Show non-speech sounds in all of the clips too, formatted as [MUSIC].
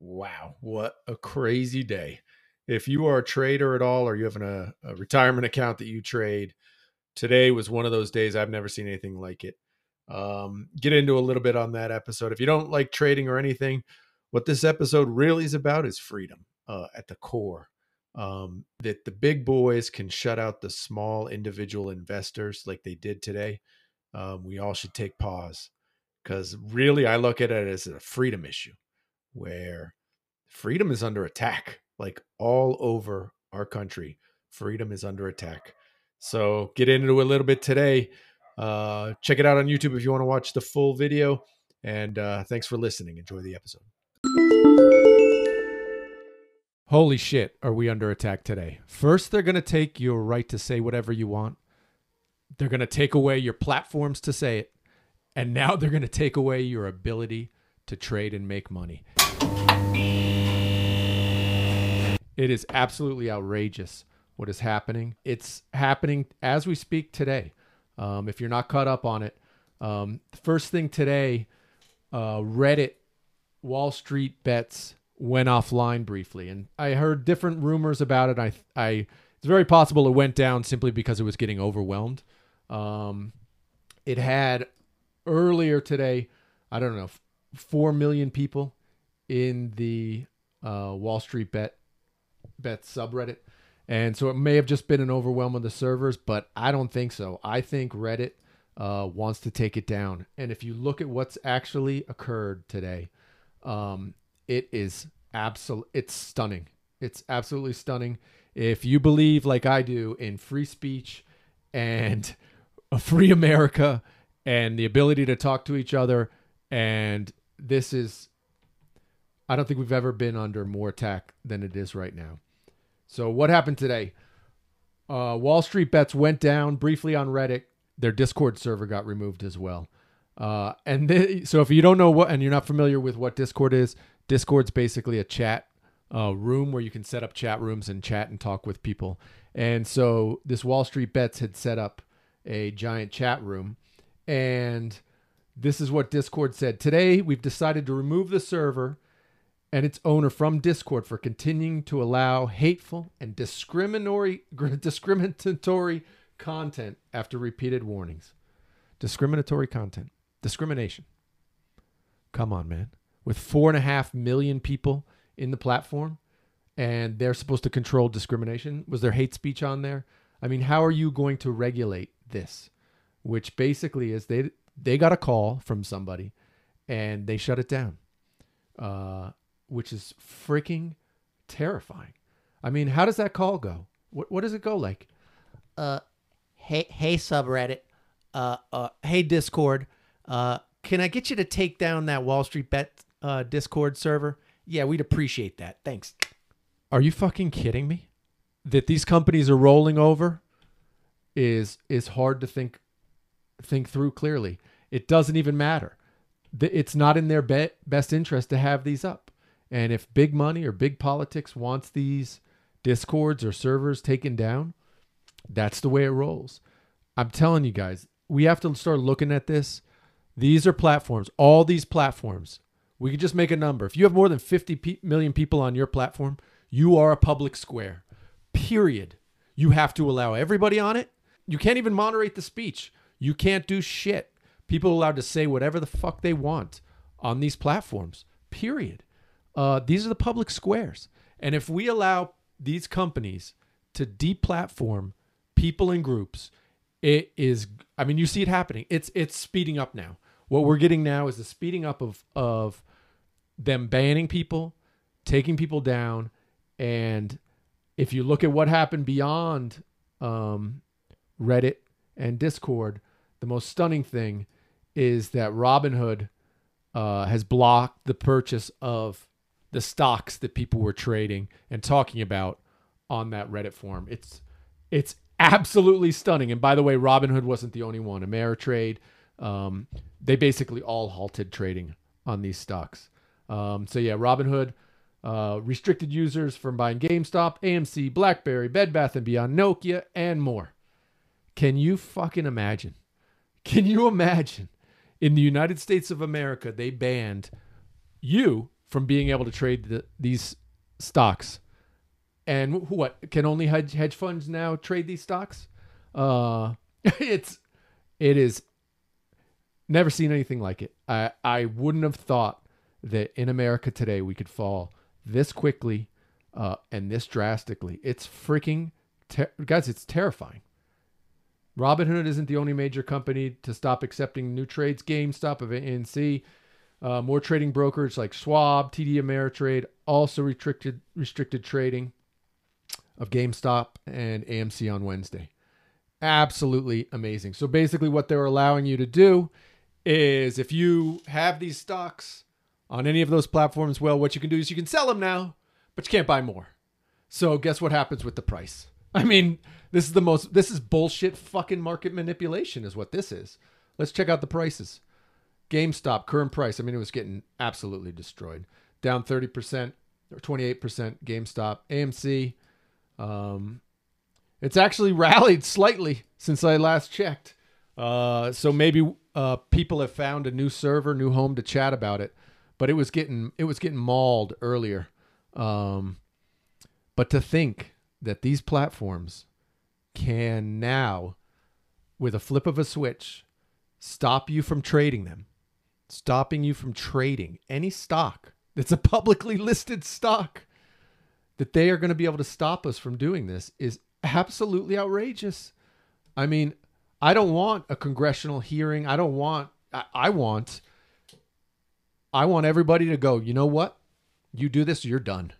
Wow, what a crazy day. If you are a trader at all or you have an, a, a retirement account that you trade, today was one of those days I've never seen anything like it. Um, get into a little bit on that episode. If you don't like trading or anything, what this episode really is about is freedom uh, at the core. Um, that the big boys can shut out the small individual investors like they did today. Um, we all should take pause because really I look at it as a freedom issue where freedom is under attack, like all over our country. Freedom is under attack. So get into it a little bit today. Uh, check it out on YouTube if you want to watch the full video. And uh, thanks for listening. Enjoy the episode. Holy shit, are we under attack today? First, they're going to take your right to say whatever you want. They're going to take away your platforms to say it. And now they're going to take away your ability to trade and make money. It is absolutely outrageous what is happening. It's happening as we speak today. Um, if you're not caught up on it, um, first thing today, uh, Reddit, Wall Street bets went offline briefly, and I heard different rumors about it. I, I, it's very possible it went down simply because it was getting overwhelmed. Um, it had earlier today, I don't know, four million people in the uh, Wall Street bet bet subreddit. And so it may have just been an overwhelm of the servers, but I don't think so. I think Reddit uh, wants to take it down. And if you look at what's actually occurred today, um, it is absolute. It's stunning. It's absolutely stunning. If you believe, like I do, in free speech and a [LAUGHS] free America and the ability to talk to each other, and this is, I don't think we've ever been under more attack than it is right now. So what happened today? Uh, Wall Street bets went down briefly on Reddit. Their Discord server got removed as well. Uh, and so if you don't know what, and you're not familiar with what Discord is, Discord's basically a chat uh, room where you can set up chat rooms and chat and talk with people. And so this Wall Street bets had set up a giant chat room, and this is what Discord said. Today, we've decided to remove the server and its owner from Discord for continuing to allow hateful and discriminatory [LAUGHS] discriminatory content after repeated warnings. Discriminatory content. Discrimination. Come on, man. With four and a half million people in the platform and they're supposed to control discrimination. Was there hate speech on there? I mean, how are you going to regulate this? Which basically is they they got a call from somebody and they shut it down. Uh, which is freaking terrifying. I mean, how does that call go? What what does it go like? uh, hey, hey, subreddit, uh, uh, hey, Discord, uh, can I get you to take down that Wall Street Bet uh, Discord server? Yeah, we'd appreciate that. Thanks. Are you fucking kidding me? That these companies are rolling over is is hard to think think through clearly. It doesn't even matter. It's not in their be- best interest to have these up. And if big money or big politics wants these discords or servers taken down, that's the way it rolls. I'm telling you guys, we have to start looking at this. These are platforms, all these platforms. We could just make a number. If you have more than 50 pe- million people on your platform, you are a public square. Period. You have to allow everybody on it. You can't even moderate the speech. You can't do shit. People are allowed to say whatever the fuck they want on these platforms. Period. Uh, these are the public squares. And if we allow these companies to deplatform people and groups, it is I mean, you see it happening. It's it's speeding up now. What we're getting now is the speeding up of of them banning people, taking people down, and if you look at what happened beyond um, Reddit and Discord, the most stunning thing is that Robinhood uh, has blocked the purchase of the stocks that people were trading and talking about on that Reddit forum. It's it's absolutely stunning. And by the way, Robinhood wasn't the only one. Ameritrade, um, they basically all halted trading on these stocks. Um, so yeah, Robinhood uh, restricted users from buying GameStop, AMC, BlackBerry, Bed Bath and Beyond, Nokia, and more. Can you fucking imagine? Can you imagine In the United States of America, they banned you from being able to trade the, these stocks. And what can only hedge, hedge funds now trade these stocks? Uh, [LAUGHS] it's it is never seen anything like it. I I wouldn't have thought that in America today we could fall this quickly uh, and this drastically. It's freaking ter- guys. It's terrifying. Robinhood isn't the only major company to stop accepting new trades. GameStop of AMC, uh, more trading brokers like Schwab, TD Ameritrade also restricted restricted trading of GameStop and AMC on Wednesday. Absolutely amazing. So basically, what they're allowing you to do is if you have these stocks on any of those platforms, well, what you can do is you can sell them now, but you can't buy more. So guess what happens with the price? I mean, this is the most this is bullshit fucking market manipulation is what this is. Let's check out the prices. GameStop current price, I mean it was getting absolutely destroyed. Down 30% or 28% GameStop. AMC um it's actually [LAUGHS] rallied slightly since I last checked. Uh so maybe uh people have found a new server, new home to chat about it, but it was getting it was getting mauled earlier. Um but to think that these platforms can now, with a flip of a switch, stop you from trading them, stopping you from trading any stock that's a publicly listed stock, that they are going to be able to stop us from doing this is absolutely outrageous. I mean, I don't want a congressional hearing. I don't want, I, I want, I want everybody to go, you know what? You do this, you're done.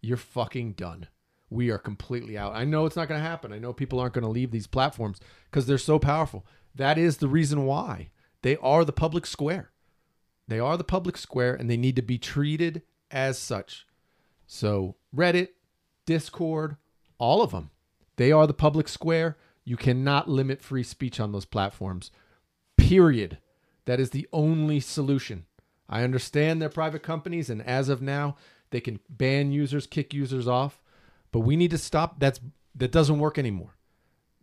You're fucking done we are completely out. I know it's not going to happen. I know people aren't going to leave these platforms because they're so powerful. That is the reason why they are the public square. They are the public square and they need to be treated as such. So, Reddit, Discord, all of them, they are the public square. You cannot limit free speech on those platforms. Period. That is the only solution. I understand they're private companies, and as of now, they can ban users, kick users off but we need to stop. That's that doesn't work anymore.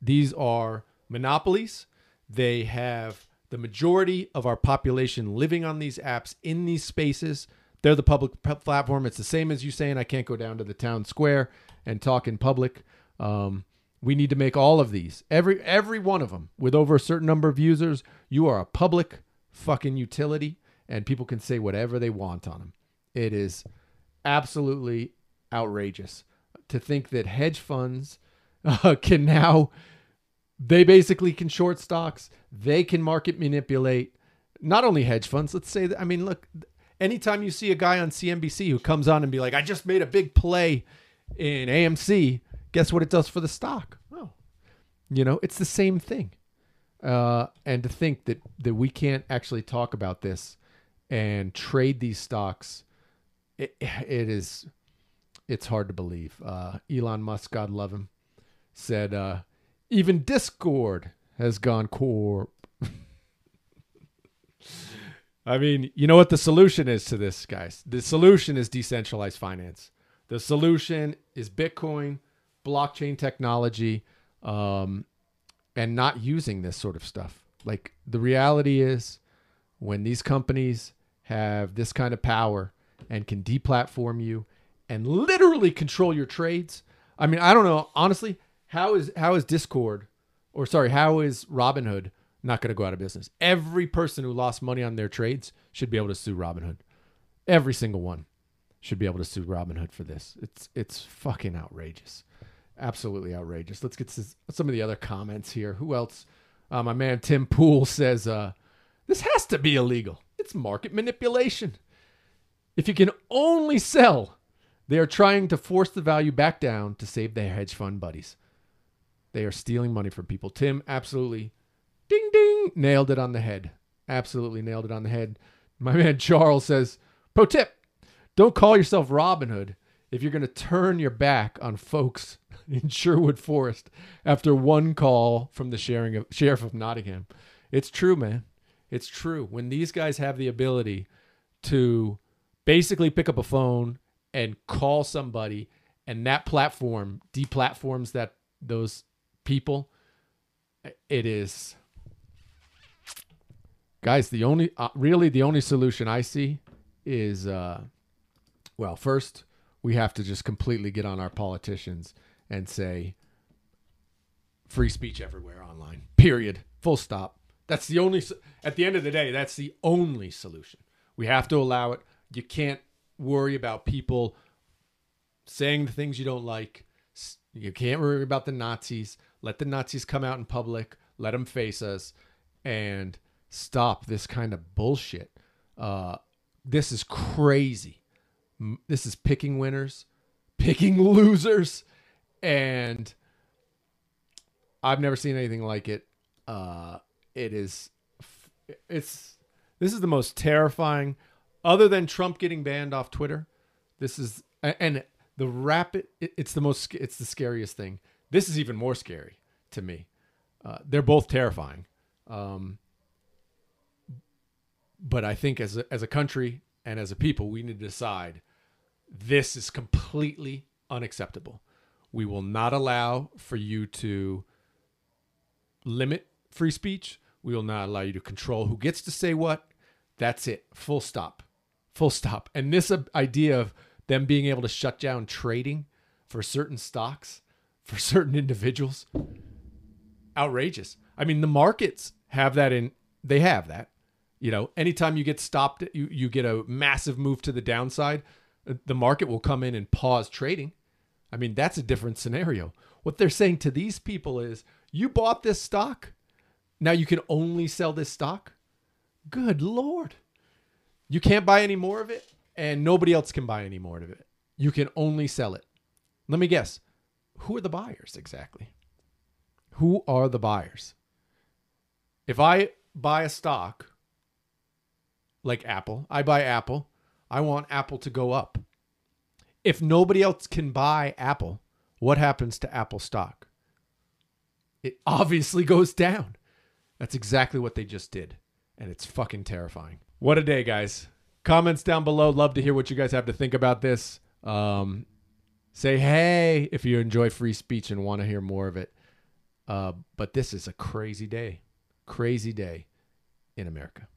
These are monopolies. They have the majority of our population living on these apps in these spaces. They're the public platform. It's the same as you saying I can't go down to the town square and talk in public. Um, we need to make all of these every every one of them with over a certain number of users. You are a public fucking utility, and people can say whatever they want on them. It is absolutely outrageous to think that hedge funds [LAUGHS] uh, can now they basically can short stocks they can market manipulate not only hedge funds let's say that i mean look anytime you see a guy on cnbc who comes on and be like i just made a big play in amc guess what it does for the stock? Oh. You know it's the same thing. Uh, and to think that that we can't actually talk about this and trade these stocks it, it is it's hard to believe. Uh, Elon Musk, God love him, said uh, even Discord has gone corp. [LAUGHS] I mean, you know what the solution is to this, guys? The solution is decentralized finance. The solution is Bitcoin, blockchain technology, um, and not using this sort of stuff. Like the reality is, when these companies have this kind of power and can deplatform you and literally control your trades. I mean, I don't know honestly how is how is Discord or sorry, how is Robinhood not going to go out of business? Every person who lost money on their trades should be able to sue Robinhood. Every single one should be able to sue Robinhood for this. It's it's fucking outrageous. Absolutely outrageous. Let's get to some of the other comments here. Who else? Uh, my man Tim Pool says uh, this has to be illegal. It's market manipulation. If you can only sell they are trying to force the value back down to save their hedge fund buddies. They are stealing money from people. Tim absolutely ding ding nailed it on the head. Absolutely nailed it on the head. My [LAUGHS] man Charles says, "Pro tip: Don't call yourself Robin Hood if you're going to turn your back on folks [LAUGHS] in Sherwood Forest after one call from the of, sheriff of Nottingham." It's true, man. It's true. When these guys have the ability to basically pick up a phone and call somebody and that platform deplatforms that those people it is guys, the only uh, really the only solution I see is uh, well, first we have to just completely get on our politicians and say free speech everywhere online. Period. Full stop. That's the only. At the end of the day, that's the only solution. We have to allow it. You can't worry about people saying the things you don't like. You can't worry about the Nazis. Let the Nazis come out in public. Let them face us, and stop this kind of bullshit. Uh, this is crazy. This is picking winners, picking [LAUGHS] losers, and I've never seen anything like it. Uh, it is, it's this is the most terrifying, other than Trump getting banned off Twitter. This is and the rapid. It's the most. It's the scariest thing. This is even more scary to me. Uh, they're both terrifying. Um, but I think as a, as a country and as a people, we need to decide this is completely unacceptable. We will not allow for you to limit free speech. We will not allow you to control who gets to say what. That's it. Full stop. Full stop. And this uh, idea of them being able to shut down trading for certain stocks, for [LAUGHS] certain individuals, outrageous. I mean, the markets have that in, they have that. You know, anytime you get stopped, you, you get a massive move to the downside, uh, the market will come in and pause trading. I mean, that's a different scenario. What they're saying to these people is you bought this stock. Now you can only sell this stock. Good Lord. You can't buy any more of it, and nobody else can buy any more of it. You can only sell it. Let me guess. Who are the buyers exactly? Who are the buyers? If I buy a stock like Apple, I buy Apple, I want Apple to go up. If nobody else can buy Apple, what happens to Apple stock? It [LAUGHS] obviously goes down. That's exactly what they just did. And it's fucking terrifying. What a day, guys. Comments down below. Love to hear what you guys have to think about this. Um, say hey if you enjoy free speech and want to hear more of it. Uh, but this is a crazy day. Crazy day in America.